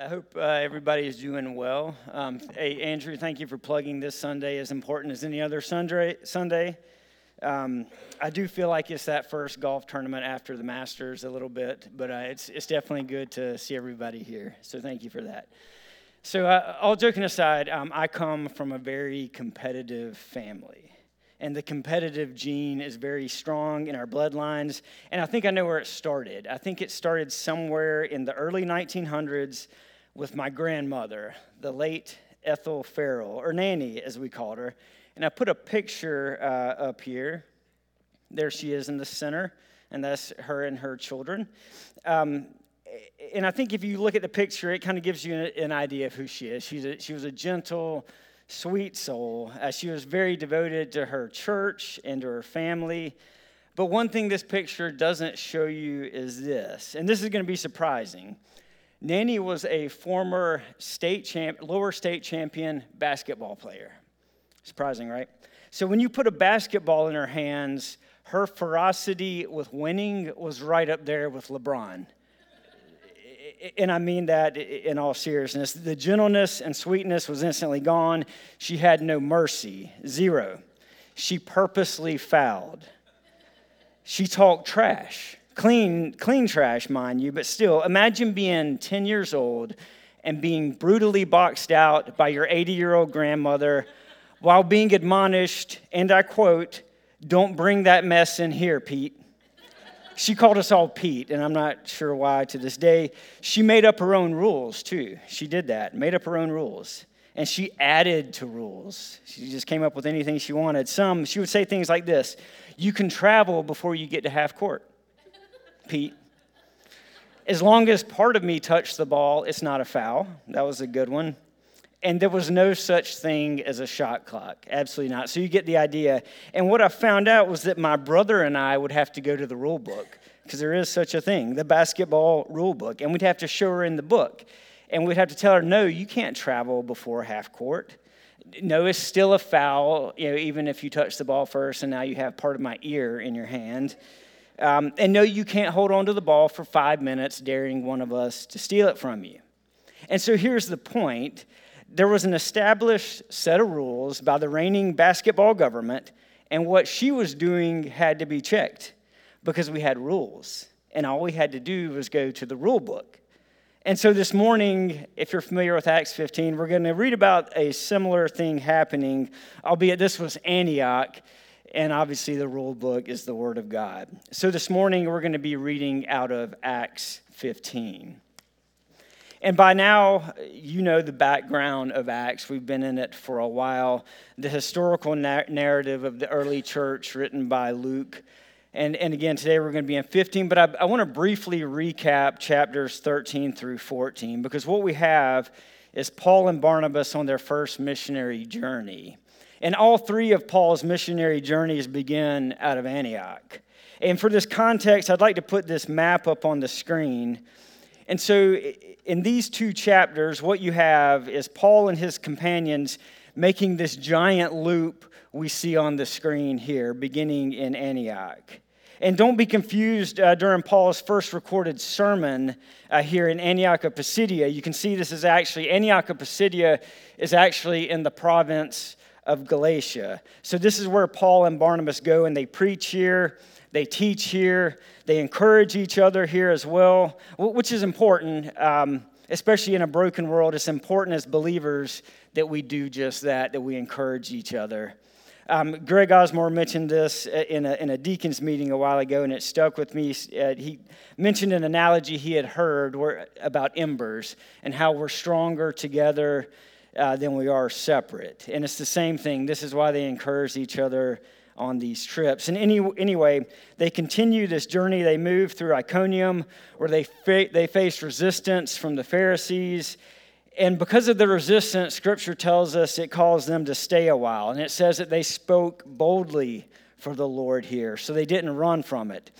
I hope uh, everybody is doing well. Um, hey, Andrew, thank you for plugging this Sunday as important as any other Sunday. Sunday. Um, I do feel like it's that first golf tournament after the Masters a little bit, but uh, it's, it's definitely good to see everybody here. So thank you for that. So, uh, all joking aside, um, I come from a very competitive family and the competitive gene is very strong in our bloodlines. And I think I know where it started. I think it started somewhere in the early 1900s with my grandmother, the late Ethel Farrell, or Nanny as we called her. And I put a picture uh, up here. There she is in the center, and that's her and her children. Um, and I think if you look at the picture, it kind of gives you an idea of who she is. She's a, she was a gentle, sweet soul. Uh, she was very devoted to her church and to her family. But one thing this picture doesn't show you is this, and this is going to be surprising. Nanny was a former state champ, lower state champion basketball player. Surprising, right? So when you put a basketball in her hands, her ferocity with winning was right up there with LeBron and I mean that in all seriousness. The gentleness and sweetness was instantly gone. She had no mercy, zero. She purposely fouled. She talked trash, clean, clean trash, mind you, but still, imagine being 10 years old and being brutally boxed out by your 80 year old grandmother while being admonished, and I quote, Don't bring that mess in here, Pete. She called us all Pete, and I'm not sure why to this day. She made up her own rules, too. She did that, made up her own rules. And she added to rules. She just came up with anything she wanted. Some, she would say things like this You can travel before you get to half court, Pete. As long as part of me touched the ball, it's not a foul. That was a good one. And there was no such thing as a shot clock. Absolutely not. So you get the idea. And what I found out was that my brother and I would have to go to the rule book, because there is such a thing, the basketball rule book. And we'd have to show her in the book. And we'd have to tell her, no, you can't travel before half court. No, it's still a foul, you know, even if you touch the ball first and now you have part of my ear in your hand. Um, and no, you can't hold on to the ball for five minutes, daring one of us to steal it from you. And so here's the point there was an established set of rules by the reigning basketball government, and what she was doing had to be checked because we had rules. And all we had to do was go to the rule book. And so this morning, if you're familiar with Acts 15, we're going to read about a similar thing happening, albeit this was Antioch, and obviously the rule book is the Word of God. So this morning, we're going to be reading out of Acts 15. And by now, you know the background of Acts. We've been in it for a while. The historical na- narrative of the early church written by Luke. And, and again, today we're going to be in 15, but I, I want to briefly recap chapters 13 through 14 because what we have is Paul and Barnabas on their first missionary journey. And all three of Paul's missionary journeys begin out of Antioch. And for this context, I'd like to put this map up on the screen. And so in these two chapters, what you have is Paul and his companions making this giant loop we see on the screen here, beginning in Antioch. And don't be confused uh, during Paul's first recorded sermon uh, here in Antioch of Pisidia. You can see this is actually, Antioch of Pisidia is actually in the province of Galatia. So this is where Paul and Barnabas go and they preach here. They teach here, they encourage each other here as well, which is important, um, especially in a broken world. It's important as believers that we do just that, that we encourage each other. Um, Greg Osmore mentioned this in a, in a deacon's meeting a while ago, and it stuck with me. Uh, he mentioned an analogy he had heard about embers and how we're stronger together uh, than we are separate. And it's the same thing. This is why they encourage each other on these trips. And any, anyway, they continue this journey. They move through Iconium, where they, fa- they face resistance from the Pharisees. And because of the resistance, Scripture tells us it calls them to stay a while. And it says that they spoke boldly for the Lord here, so they didn't run from it.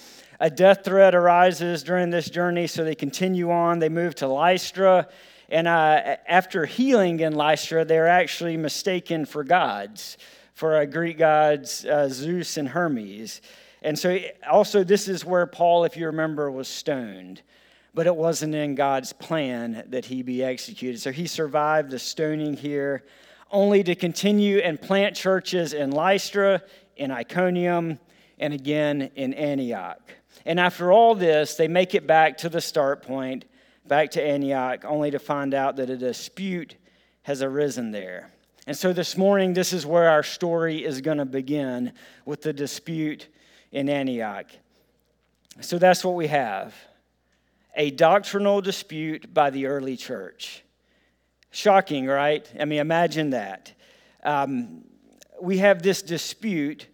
A death threat arises during this journey, so they continue on. They move to Lystra. And uh, after healing in Lystra, they're actually mistaken for gods for uh, Greek gods uh, Zeus and Hermes. And so, also, this is where Paul, if you remember, was stoned. but it wasn't in God's plan that he be executed. So he survived the stoning here, only to continue and plant churches in Lystra, in Iconium, and again in Antioch. And after all this, they make it back to the start point, back to Antioch, only to find out that a dispute has arisen there. And so this morning, this is where our story is going to begin with the dispute in Antioch. So that's what we have a doctrinal dispute by the early church. Shocking, right? I mean, imagine that. Um, we have this dispute,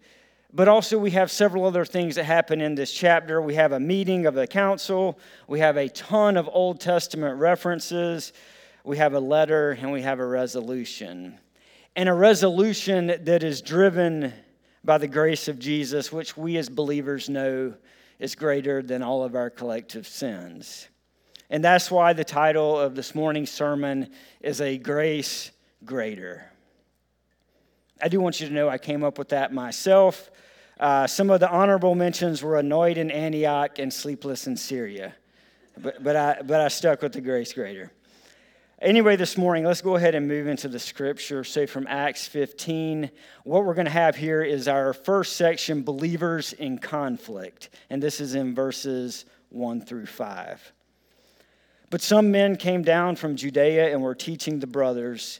but also we have several other things that happen in this chapter. We have a meeting of the council, we have a ton of Old Testament references, we have a letter, and we have a resolution. And a resolution that is driven by the grace of Jesus, which we as believers know is greater than all of our collective sins. And that's why the title of this morning's sermon is A Grace Greater. I do want you to know I came up with that myself. Uh, some of the honorable mentions were annoyed in Antioch and sleepless in Syria. But, but, I, but I stuck with the grace greater. Anyway, this morning, let's go ahead and move into the scripture. So, from Acts 15, what we're going to have here is our first section, Believers in Conflict. And this is in verses 1 through 5. But some men came down from Judea and were teaching the brothers,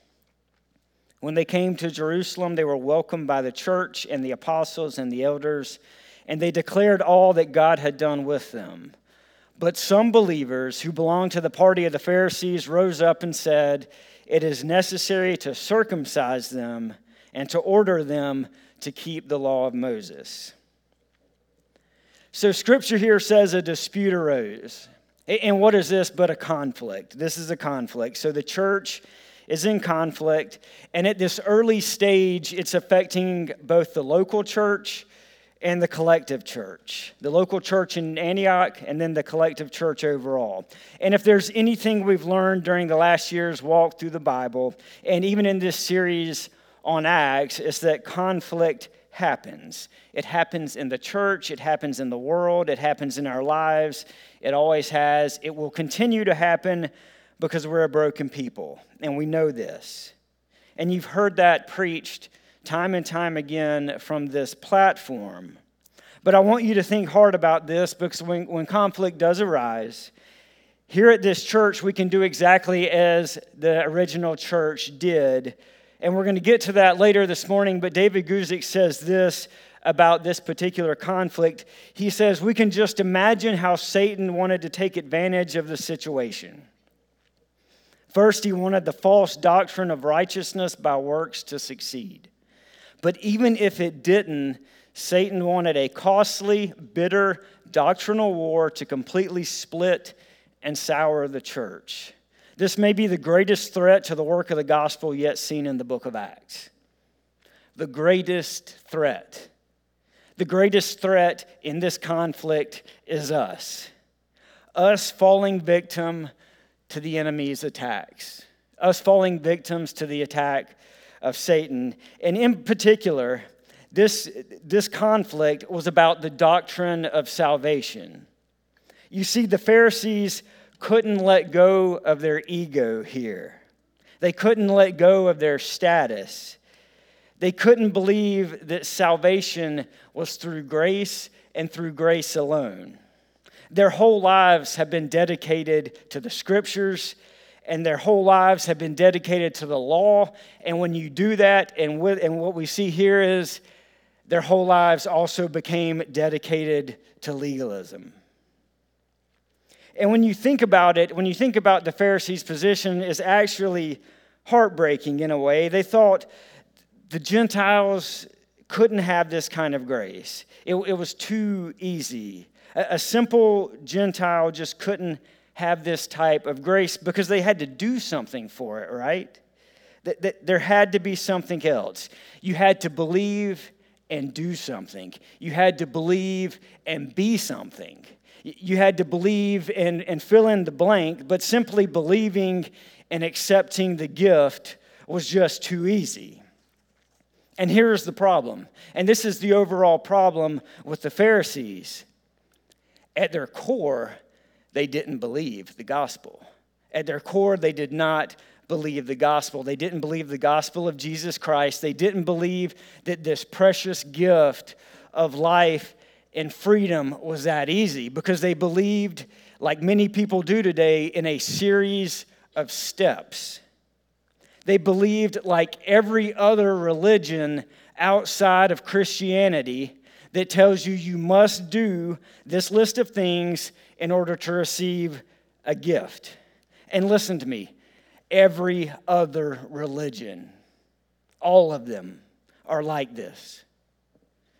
When they came to Jerusalem, they were welcomed by the church and the apostles and the elders, and they declared all that God had done with them. But some believers who belonged to the party of the Pharisees rose up and said, It is necessary to circumcise them and to order them to keep the law of Moses. So, scripture here says a dispute arose. And what is this but a conflict? This is a conflict. So, the church is in conflict. And at this early stage, it's affecting both the local church and the collective church, the local church in Antioch, and then the collective church overall. And if there's anything we've learned during the last year's walk through the Bible, and even in this series on Acts, is that conflict happens. It happens in the church, it happens in the world, it happens in our lives. It always has. It will continue to happen because we're a broken people, and we know this. And you've heard that preached time and time again from this platform. But I want you to think hard about this because when, when conflict does arise, here at this church, we can do exactly as the original church did. And we're going to get to that later this morning. But David Guzik says this about this particular conflict. He says, We can just imagine how Satan wanted to take advantage of the situation. First, he wanted the false doctrine of righteousness by works to succeed. But even if it didn't, Satan wanted a costly, bitter doctrinal war to completely split and sour the church. This may be the greatest threat to the work of the gospel yet seen in the book of Acts. The greatest threat. The greatest threat in this conflict is us. Us falling victim to the enemy's attacks, us falling victims to the attack of Satan. And in particular, this, this conflict was about the doctrine of salvation. You see, the Pharisees couldn't let go of their ego here, they couldn't let go of their status. They couldn't believe that salvation was through grace and through grace alone. Their whole lives have been dedicated to the scriptures and their whole lives have been dedicated to the law. And when you do that, and, with, and what we see here is their whole lives also became dedicated to legalism. And when you think about it, when you think about the Pharisees' position, is actually heartbreaking in a way. They thought the Gentiles couldn't have this kind of grace. It, it was too easy. A, simple Gentile just couldn't have this type of grace because they had to do something for it, right? That, there had to be something else. You had to believe and do something, you had to believe and be something. You had to believe and, and fill in the blank, but simply believing and accepting the gift was just too easy. And here's the problem, and this is the overall problem with the Pharisees. At their core, they didn't believe the gospel. At their core, they did not believe the gospel. They didn't believe the gospel of Jesus Christ. They didn't believe that this precious gift of life and freedom was that easy because they believed, like many people do today, in a series of steps. They believed, like every other religion outside of Christianity, that tells you you must do this list of things in order to receive a gift. And listen to me every other religion, all of them are like this.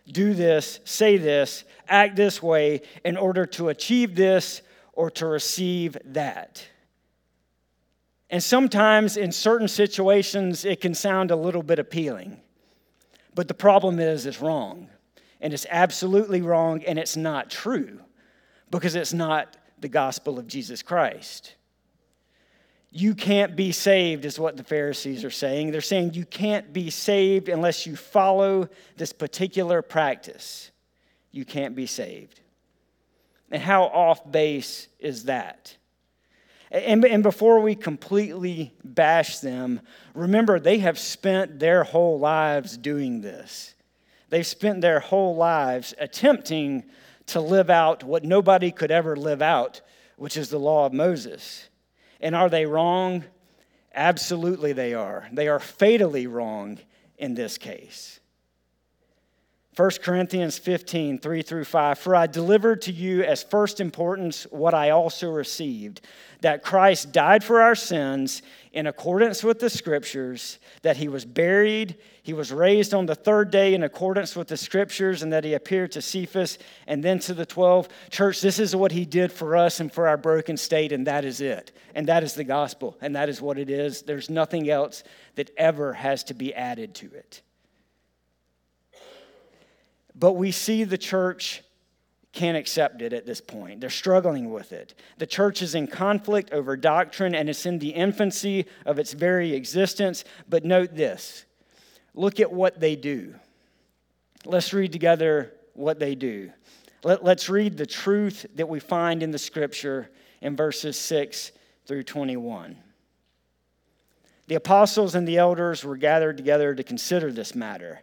Do this, say this, act this way in order to achieve this or to receive that. And sometimes in certain situations, it can sound a little bit appealing. But the problem is, it's wrong. And it's absolutely wrong, and it's not true because it's not the gospel of Jesus Christ. You can't be saved, is what the Pharisees are saying. They're saying you can't be saved unless you follow this particular practice. You can't be saved. And how off base is that? And, and before we completely bash them, remember they have spent their whole lives doing this. They've spent their whole lives attempting to live out what nobody could ever live out, which is the law of Moses. And are they wrong? Absolutely, they are. They are fatally wrong in this case. 1 Corinthians 15, 3 through 5. For I delivered to you as first importance what I also received that Christ died for our sins in accordance with the scriptures, that he was buried, he was raised on the third day in accordance with the scriptures, and that he appeared to Cephas and then to the 12. Church, this is what he did for us and for our broken state, and that is it. And that is the gospel, and that is what it is. There's nothing else that ever has to be added to it. But we see the church can't accept it at this point. They're struggling with it. The church is in conflict over doctrine and it's in the infancy of its very existence. But note this look at what they do. Let's read together what they do. Let, us read the truth that we find in the scripture in verses 6 through 21. The apostles and the elders were gathered together to consider this matter.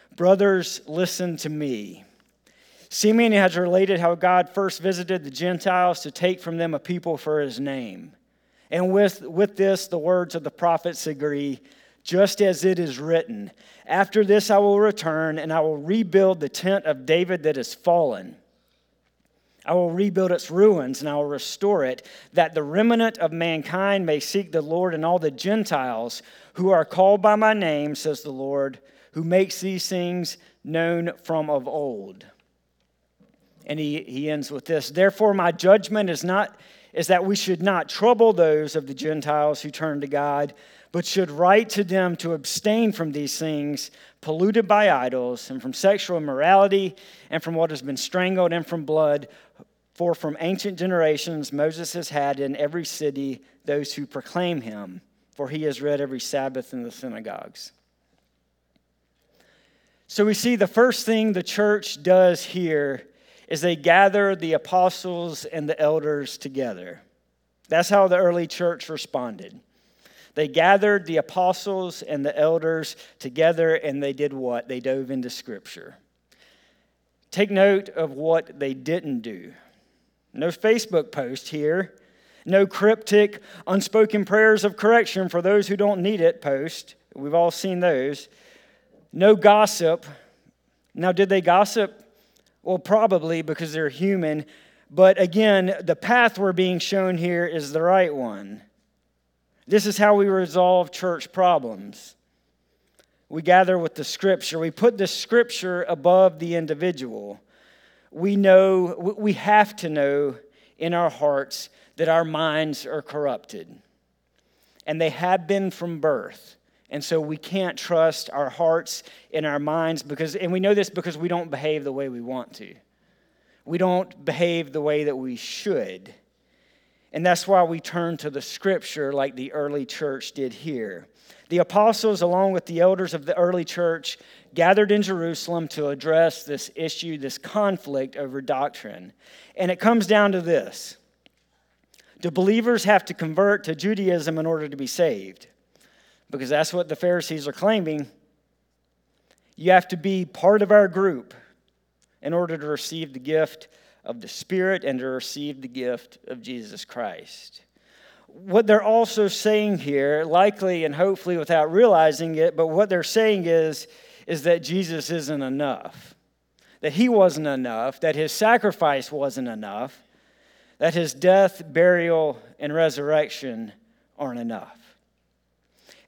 Brothers, listen to me. Simeon has related how God first visited the Gentiles to take from them a people for his name. And with, with this, the words of the prophets agree, just as it is written After this I will return, and I will rebuild the tent of David that is fallen. I will rebuild its ruins, and I will restore it, that the remnant of mankind may seek the Lord, and all the Gentiles who are called by my name, says the Lord, who makes these things known from of old. And he, he ends with this Therefore, my judgment is not is that we should not trouble those of the Gentiles who turn to God, but should write to them to abstain from these things polluted by idols, and from sexual immorality, and from what has been strangled, and from blood. For from ancient generations Moses has had in every city those who proclaim him, for he is read every Sabbath in the synagogues. So we see the first thing the church does here is they gather the apostles and the elders together. That's how the early church responded. They gathered the apostles and the elders together and they did what? They dove into Scripture. Take note of what they didn't do. No Facebook post here. No cryptic, unspoken prayers of correction for those who don't need it post. We've all seen those. No gossip. Now, did they gossip? Well, probably because they're human. But again, the path we're being shown here is the right one. This is how we resolve church problems. We gather with the scripture. We put the scripture above the individual. We know, we have to know in our hearts that our minds are corrupted. And they have been from birth. And so we can't trust our hearts and our minds because, and we know this because we don't behave the way we want to. We don't behave the way that we should. And that's why we turn to the scripture like the early church did here. The apostles, along with the elders of the early church, gathered in Jerusalem to address this issue, this conflict over doctrine. And it comes down to this Do believers have to convert to Judaism in order to be saved? Because that's what the Pharisees are claiming. You have to be part of our group in order to receive the gift of the Spirit and to receive the gift of Jesus Christ. What they're also saying here, likely and hopefully without realizing it, but what they're saying is, is that Jesus isn't enough, that he wasn't enough, that his sacrifice wasn't enough, that his death, burial, and resurrection aren't enough.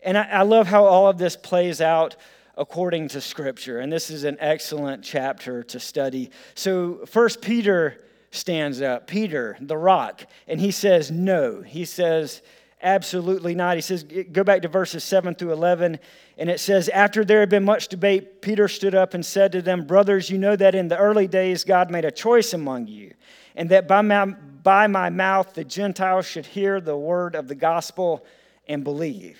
And I, I love how all of this plays out according to Scripture. And this is an excellent chapter to study. So, first Peter stands up, Peter, the rock, and he says, No. He says, Absolutely not. He says, Go back to verses 7 through 11. And it says, After there had been much debate, Peter stood up and said to them, Brothers, you know that in the early days God made a choice among you, and that by my, by my mouth the Gentiles should hear the word of the gospel and believe.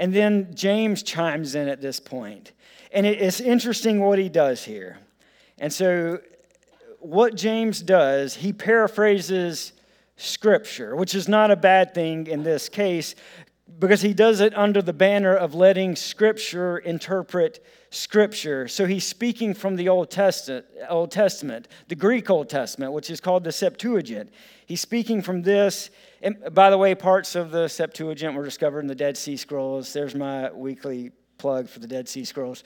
And then James chimes in at this point. And it's interesting what he does here. And so, what James does, he paraphrases Scripture, which is not a bad thing in this case, because he does it under the banner of letting Scripture interpret Scripture. So he's speaking from the Old Testament, Old Testament, the Greek Old Testament, which is called the Septuagint. He's speaking from this. And by the way, parts of the Septuagint were discovered in the Dead Sea Scrolls. There's my weekly plug for the Dead Sea Scrolls.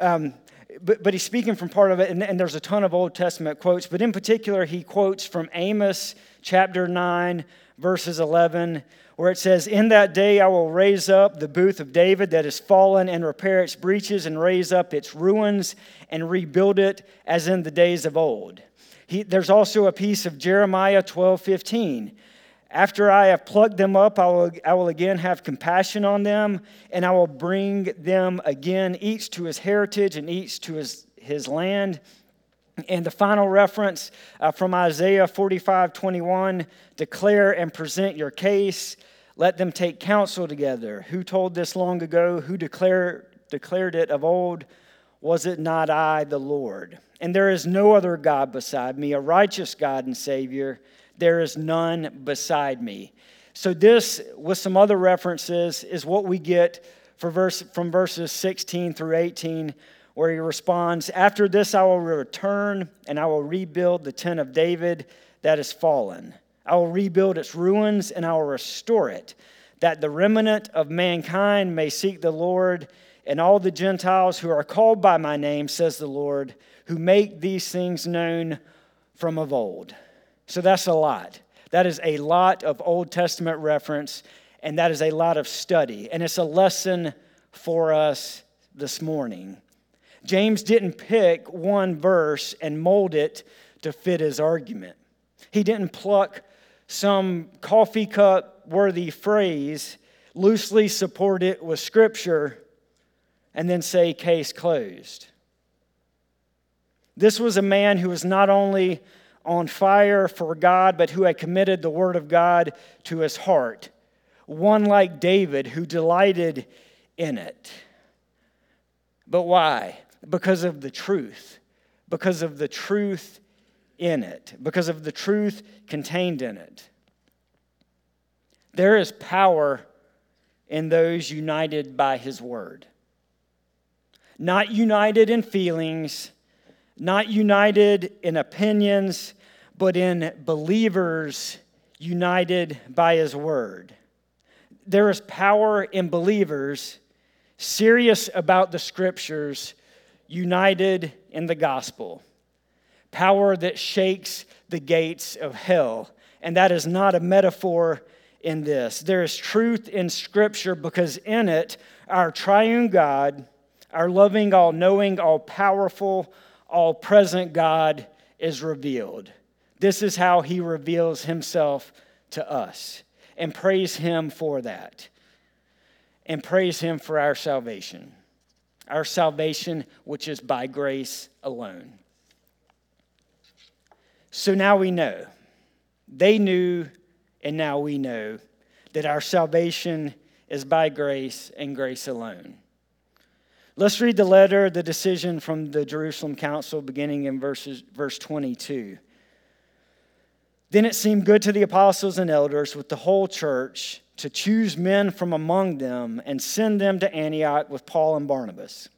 Um, but, but he's speaking from part of it, and, and there's a ton of Old Testament quotes. But in particular, he quotes from Amos chapter 9, verses 11, where it says, In that day I will raise up the booth of David that is fallen and repair its breaches and raise up its ruins and rebuild it as in the days of old. He, there's also a piece of Jeremiah 12 15. After I have plucked them up, I will, I will again have compassion on them, and I will bring them again, each to his heritage and each to his, his land. And the final reference uh, from Isaiah 45 21 declare and present your case. Let them take counsel together. Who told this long ago? Who declared, declared it of old? Was it not I, the Lord? And there is no other God beside me, a righteous God and Savior. There is none beside me. So, this, with some other references, is what we get for verse, from verses 16 through 18, where he responds After this I will return and I will rebuild the tent of David that is fallen. I will rebuild its ruins and I will restore it, that the remnant of mankind may seek the Lord and all the Gentiles who are called by my name, says the Lord, who make these things known from of old. So that's a lot. That is a lot of Old Testament reference, and that is a lot of study. And it's a lesson for us this morning. James didn't pick one verse and mold it to fit his argument. He didn't pluck some coffee cup worthy phrase, loosely support it with scripture, and then say, case closed. This was a man who was not only on fire for God, but who had committed the Word of God to his heart. One like David who delighted in it. But why? Because of the truth. Because of the truth in it. Because of the truth contained in it. There is power in those united by His Word. Not united in feelings, not united in opinions, but in believers united by His Word. There is power in believers serious about the Scriptures, united in the gospel. Power that shakes the gates of hell. And that is not a metaphor in this. There is truth in Scripture because in it, our triune God, our loving, all knowing, all powerful, all present God is revealed. This is how he reveals himself to us. And praise him for that. And praise him for our salvation. Our salvation, which is by grace alone. So now we know. They knew, and now we know that our salvation is by grace and grace alone. Let's read the letter, the decision from the Jerusalem Council, beginning in verses, verse 22. Then it seemed good to the apostles and elders with the whole church to choose men from among them and send them to Antioch with Paul and Barnabas.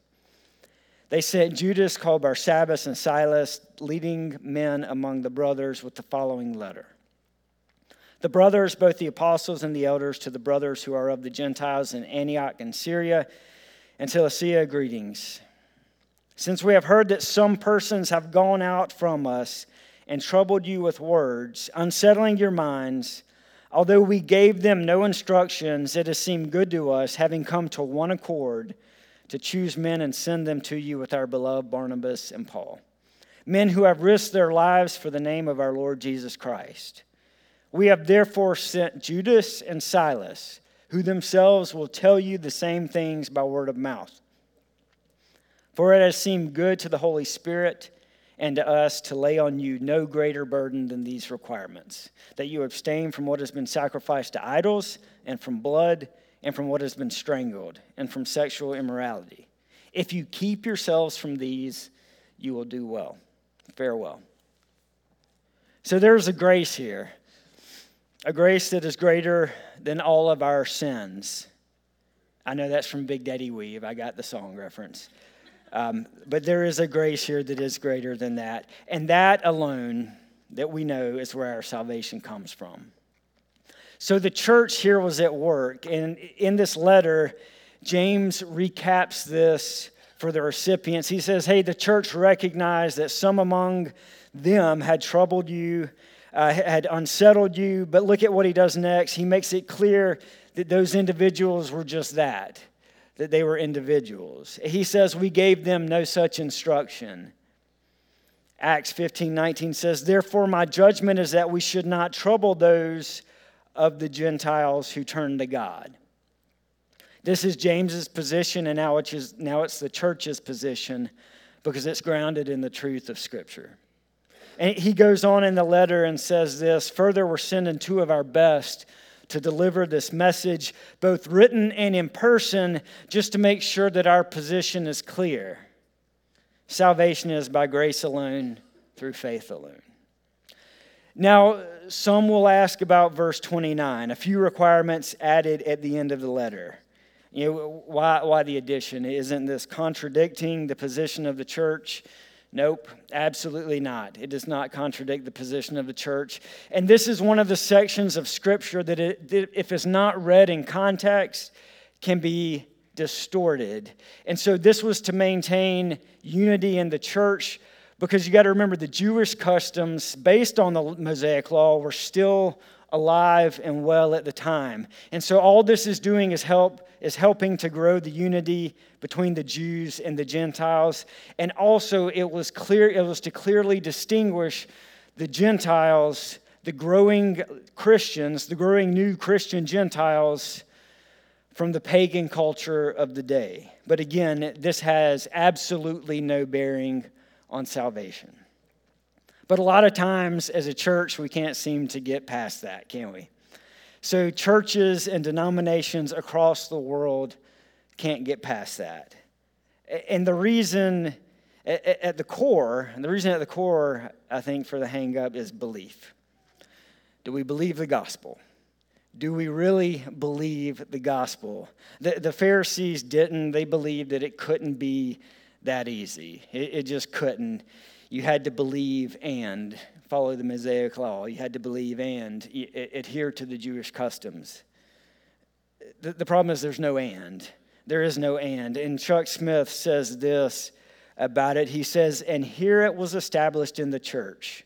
They sent Judas, called Barsabbas, and Silas, leading men among the brothers, with the following letter The brothers, both the apostles and the elders, to the brothers who are of the Gentiles in Antioch and Syria and Cilicia, greetings. Since we have heard that some persons have gone out from us and troubled you with words, unsettling your minds, although we gave them no instructions, it has seemed good to us, having come to one accord, to choose men and send them to you with our beloved Barnabas and Paul, men who have risked their lives for the name of our Lord Jesus Christ. We have therefore sent Judas and Silas who themselves will tell you the same things by word of mouth. For it has seemed good to the Holy Spirit and to us to lay on you no greater burden than these requirements that you abstain from what has been sacrificed to idols, and from blood, and from what has been strangled, and from sexual immorality. If you keep yourselves from these, you will do well. Farewell. So there's a grace here a grace that is greater than all of our sins. I know that's from Big Daddy Weave. I got the song reference. Um, but there is a grace here that is greater than that. And that alone, that we know, is where our salvation comes from. So the church here was at work. And in this letter, James recaps this for the recipients. He says, Hey, the church recognized that some among them had troubled you uh, had unsettled you. But look at what he does next. He makes it clear that those individuals were just that, that they were individuals. He says, We gave them no such instruction. Acts 15 19 says, Therefore, my judgment is that we should not trouble those of the Gentiles who turn to God. This is James's position, and now it's, now it's the church's position because it's grounded in the truth of Scripture. And he goes on in the letter and says this Further, we're sending two of our best to deliver this message, both written and in person, just to make sure that our position is clear. Salvation is by grace alone, through faith alone. Now, some will ask about verse 29, a few requirements added at the end of the letter. You know, why, why the addition? Isn't this contradicting the position of the church? Nope, absolutely not. It does not contradict the position of the church. And this is one of the sections of Scripture that, it, that if it's not read in context, can be distorted. And so this was to maintain unity in the church because you got to remember the Jewish customs based on the Mosaic law were still alive and well at the time. And so all this is doing is help is helping to grow the unity between the Jews and the Gentiles. And also it was clear it was to clearly distinguish the Gentiles, the growing Christians, the growing new Christian Gentiles from the pagan culture of the day. But again, this has absolutely no bearing on salvation. But a lot of times as a church, we can't seem to get past that, can we? So, churches and denominations across the world can't get past that. And the reason at the core, and the reason at the core, I think, for the hang up is belief. Do we believe the gospel? Do we really believe the gospel? The, the Pharisees didn't. They believed that it couldn't be that easy. It, it just couldn't. You had to believe and follow the Mosaic law. You had to believe and adhere to the Jewish customs. The, the problem is there's no and. There is no and. And Chuck Smith says this about it. He says, And here it was established in the church.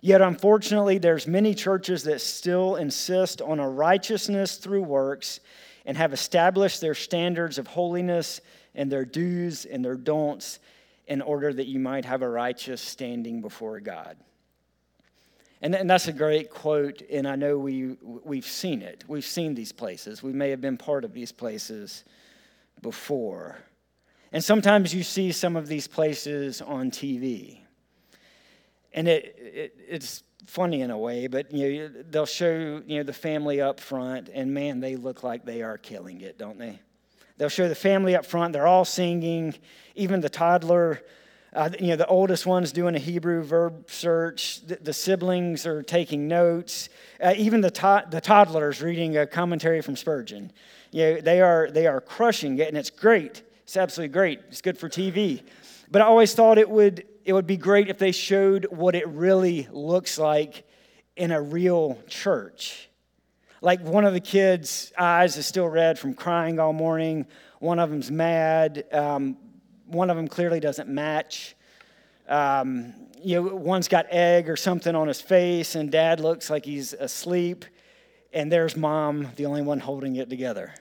Yet unfortunately, there's many churches that still insist on a righteousness through works and have established their standards of holiness and their do's and their don'ts in order that you might have a righteous standing before God. And, and that's a great quote, and I know we, we've seen it. We've seen these places. We may have been part of these places before. And sometimes you see some of these places on TV. And it, it, it's funny in a way, but you know, they'll show you know, the family up front, and man, they look like they are killing it, don't they? They'll show the family up front, they're all singing, even the toddler uh, you know, the oldest one's doing a Hebrew verb search. The, the siblings are taking notes. Uh, even the, to- the toddlers reading a commentary from Spurgeon. You know, they are, they are crushing it, and it's great. It's absolutely great. It's good for TV. But I always thought it would, it would be great if they showed what it really looks like in a real church. Like one of the kids' eyes is still red from crying all morning. One of them's mad. Um, one of them clearly doesn't match. Um, you know, one's got egg or something on his face, and dad looks like he's asleep, and there's mom, the only one holding it together.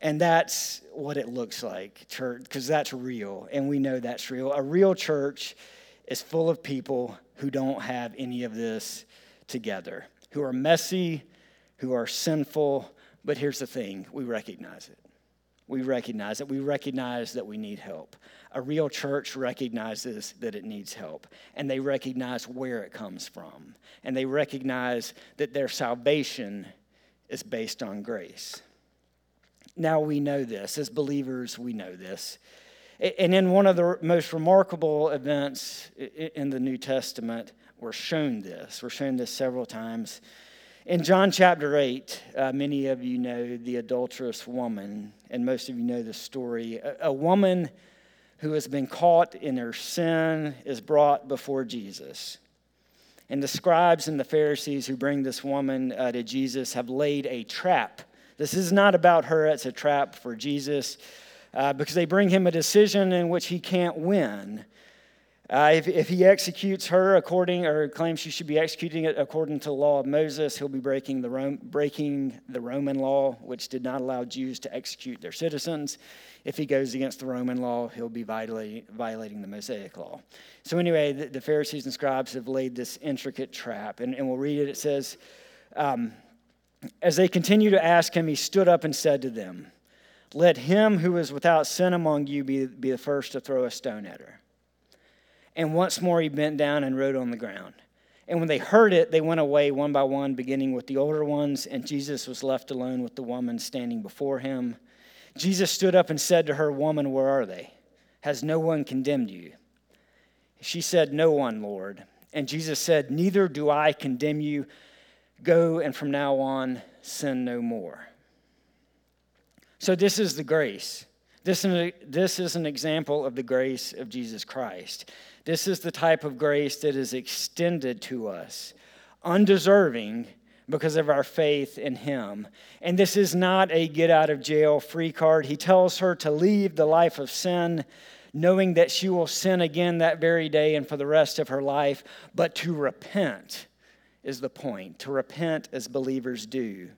And that's what it looks like, church, because that's real, and we know that's real. A real church is full of people who don't have any of this together, who are messy, who are sinful, but here's the thing we recognize it we recognize it. We recognize that we need help. A real church recognizes that it needs help, and they recognize where it comes from, and they recognize that their salvation is based on grace. Now we know this. As believers, we know this. And in one of the most remarkable events in the New Testament, we're shown this. We're shown this several times. In John chapter 8, uh, many of you know the adulterous woman, and most of you know the story. A, a, woman who has been caught in her sin is brought before Jesus. And the scribes and the Pharisees who bring this woman uh, to Jesus have laid a trap. This is not about her, it's a trap for Jesus uh, because they bring him a decision in which he can't win. Uh, if, if he executes her according, or claims she should be executing it according to the law of Moses, he'll be breaking the, Rome, breaking the Roman law, which did not allow Jews to execute their citizens. If he goes against the Roman law, he'll be violating, violating the Mosaic law. So, anyway, the, the, Pharisees and scribes have laid this intricate trap. And, and we'll read it. It says, um, As they continue to ask him, he stood up and said to them, Let him who is without sin among you be, be the first to throw a stone at her. And once more he bent down and wrote on the ground. And when they heard it, they went away one by one, beginning with the older ones, and Jesus was left alone with the woman standing before him. Jesus stood up and said to her, Woman, where are they? Has no one condemned you? She said, No one, Lord. And Jesus said, Neither do I condemn you. Go and from now on sin no more. So, this is the grace. This is an example of the grace of Jesus Christ. This is the type of grace that is extended to us, undeserving because of our faith in Him. And this is not a get out of jail free card. He tells her to leave the life of sin, knowing that she will sin again that very day and for the rest of her life, but to repent is the point to repent as believers do.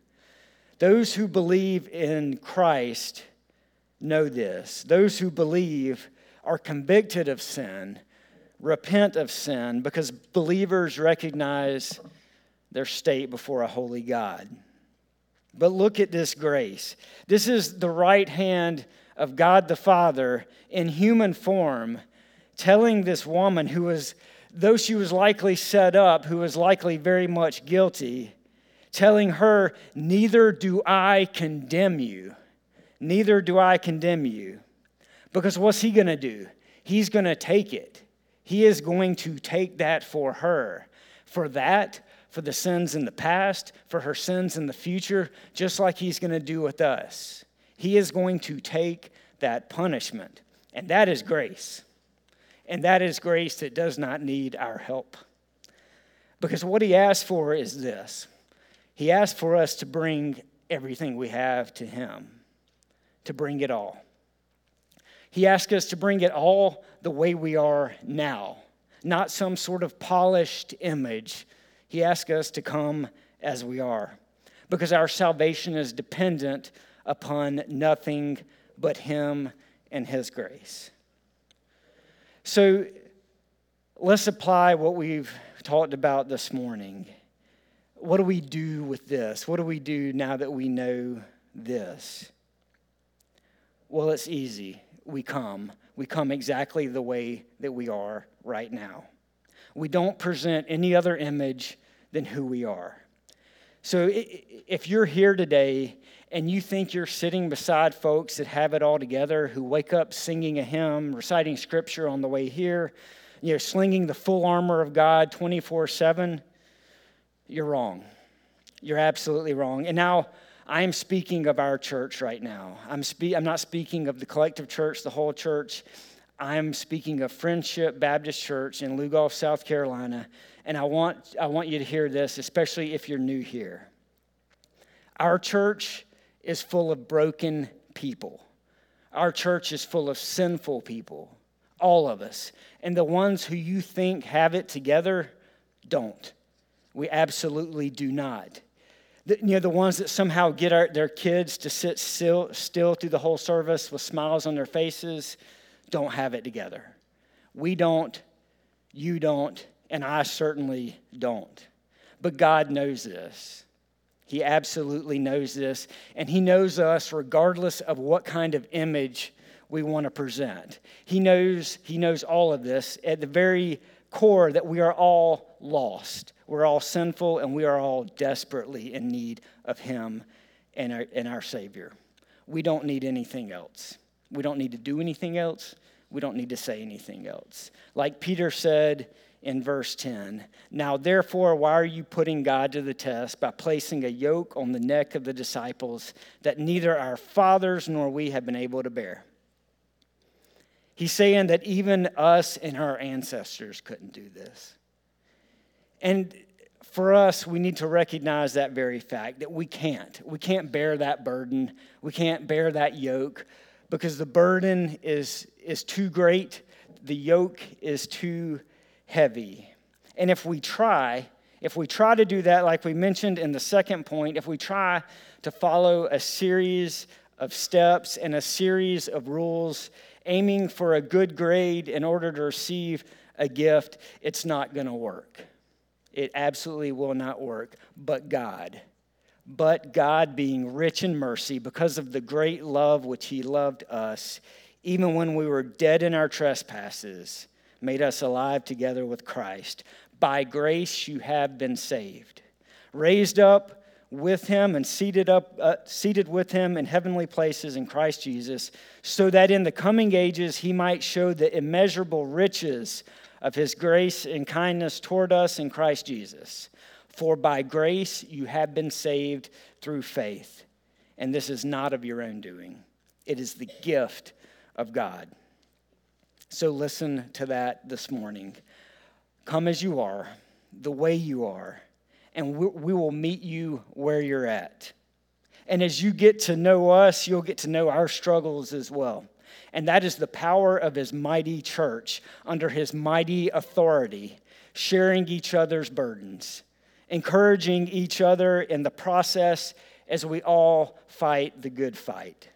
Those who believe in Christ know this. Those who believe are convicted of sin, repent of sin, because believers recognize their state before a holy God. But look at this grace. This is the right hand of God the Father in human form telling this woman who was, though she was likely set up, who was likely very much guilty, telling her, Neither do I condemn you. Neither do I condemn you. Because what's he going to do? He's going to take it. He is going to take that for her. For that, for the sins in the past, for her sins in the future, just like he's going to do with us. He is going to take that punishment. And that is grace. And that is grace that does not need our help. Because what he asks for is this He asks for us to bring everything we have to him, to bring it all. He asks us to bring it all the way we are now, not some sort of polished image. He asks us to come as we are because our salvation is dependent upon nothing but Him and His grace. So let's apply what we've talked about this morning. What do we do with this? What do we do now that we know this? Well, it's easy. We come. We come exactly the way that we are right now. We don't present any other image than who we are. So if you're here today and you think you're sitting beside folks that have it all together, who wake up singing a hymn, reciting scripture on the way here, you know, slinging the full armor of God 24 7, you're wrong. You're absolutely wrong. And now, I am speaking of our church right now. I'm, spe- I'm not speaking of the collective church, the whole church. I'm speaking of Friendship Baptist Church in Lugoff, South Carolina. And I want, I want you to hear this, especially if you're new here. Our church is full of broken people. Our church is full of sinful people, all of us. And the ones who you think have it together don't. We absolutely do not. The, you know, the ones that somehow get our, their kids to sit still, still through the whole service with smiles on their faces don't have it together. We don't, you don't, and I certainly don't. But God knows this. He absolutely knows this, and He knows us regardless of what kind of image we want to present. He knows, he knows all of this at the very core that we are all lost. We're all sinful, and we are all desperately in need of Him and our, and our Savior. We don't need anything else. We don't need to do anything else. We don't need to say anything else. Like Peter said in verse 10. Now, therefore, why are you putting God to the test by placing a yoke on the neck of the disciples that neither our fathers nor we have been able to bear? He's saying that even us and our ancestors couldn't do this. And for us, we need to recognize that very fact that we can't. We can't bear that burden. We can't bear that yoke because the burden is, is too great, the yoke is too heavy. And if we try, if we try to do that, like we mentioned in the second point, if we try to follow a series of steps and a series of rules, aiming for a good grade in order to receive a gift, it's not going to work. It absolutely will not work. But God, but God, being rich in mercy, because of the great love which He loved us, even when we were dead in our trespasses, made us alive together with Christ. By grace you have been saved. Raised up with him and seated up uh, seated with him in heavenly places in Christ Jesus, so that in the coming ages he might show the immeasurable riches of his grace and kindness toward us in Christ Jesus. For by grace you have been saved through faith, and this is not of your own doing. It is the gift of God. So listen to that this morning. Come as you are, the way you are, and we, will meet you where you're at. And as you get to know us, you'll get to know our struggles as well. And that is the power of his mighty church under his mighty authority, sharing each other's burdens. encouraging each other in the process as we all fight the good fight.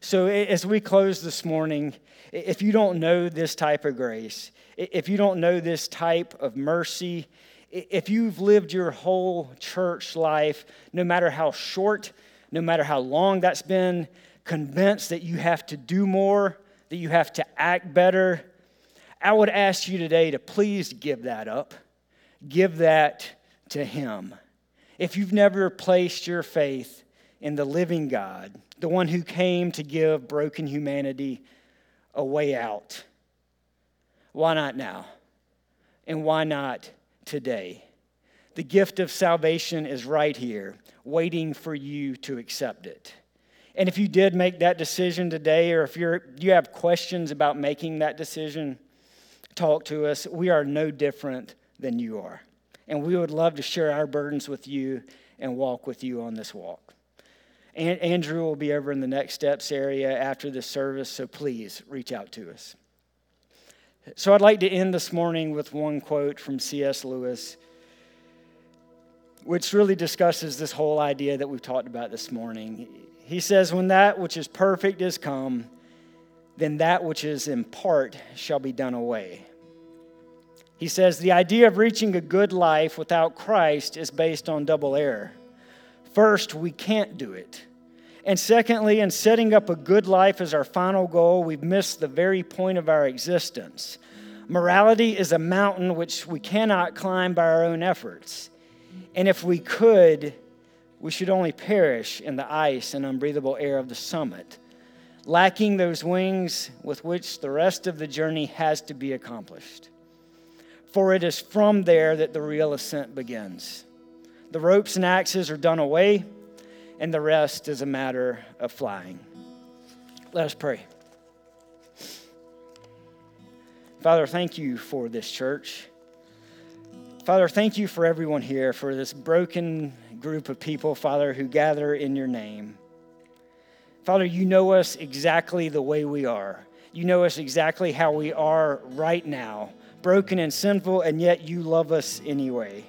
So, as we close this morning, if you don't know this type of grace, if you don't know this type of mercy, if you've lived your whole church life, no matter how short, no matter how long that's been, convinced that you have to do more, that you have to act better, I would ask you today to please give that up. Give that to Him. If you've never placed your faith in the living God, the one who came to give broken humanity a way out, why not now? And why not today? The gift of salvation is right here, waiting for you to accept it. And if you did make that decision today, or if you're, you have questions about making that decision, talk to us. We are no different than you are. And we would love to share our burdens with you and walk with you on this walk. And Andrew will be over in the next steps area after this service, so please reach out to us. So I'd like to end this morning with one quote from C.S. Lewis, which really discusses this whole idea that we've talked about this morning. He says, When that which is perfect is come, then that which is in part shall be done away. He says the idea of reaching a good life without Christ is based on double error. First, we can't do it. And secondly, in setting up a good life as our final goal, we've missed the very point of our existence. Morality is a mountain which we cannot climb by our own efforts. And if we could, we should only perish in the ice and unbreathable air of the summit lacking those wings with which the rest of the journey has to be accomplished. For it is from there that the real ascent begins. The ropes and axes are done away, and the rest is a matter of flying. Let us pray. Father, thank you for this church. Father, thank you for everyone here, for this broken group of people, Father, who gather in your name. Father, you know us exactly the way we are. You know us exactly how we are right now, broken and sinful, and yet you love us anyway.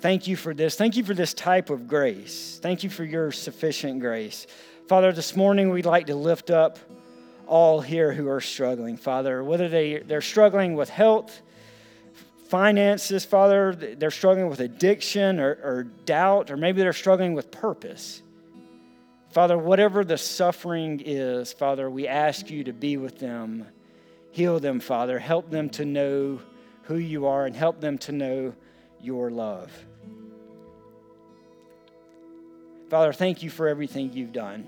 Thank you for this. Thank you for this type of grace. Thank you for your sufficient grace. Father, this morning we'd like to lift up all here who are struggling, Father, whether they, they're struggling with health, finances, Father, they're struggling with addiction or, or doubt, or maybe they're struggling with purpose. Father, whatever the suffering is, Father, we ask you to be with them. Heal them, Father. Help them to know who you are and help them to know your love. Father, thank you for everything you've done.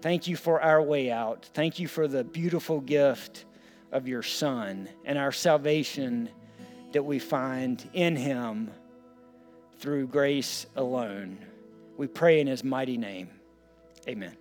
Thank you for our way out. Thank you for the beautiful gift of your Son and our salvation that we find in him through grace alone. We pray in his mighty name. Amen.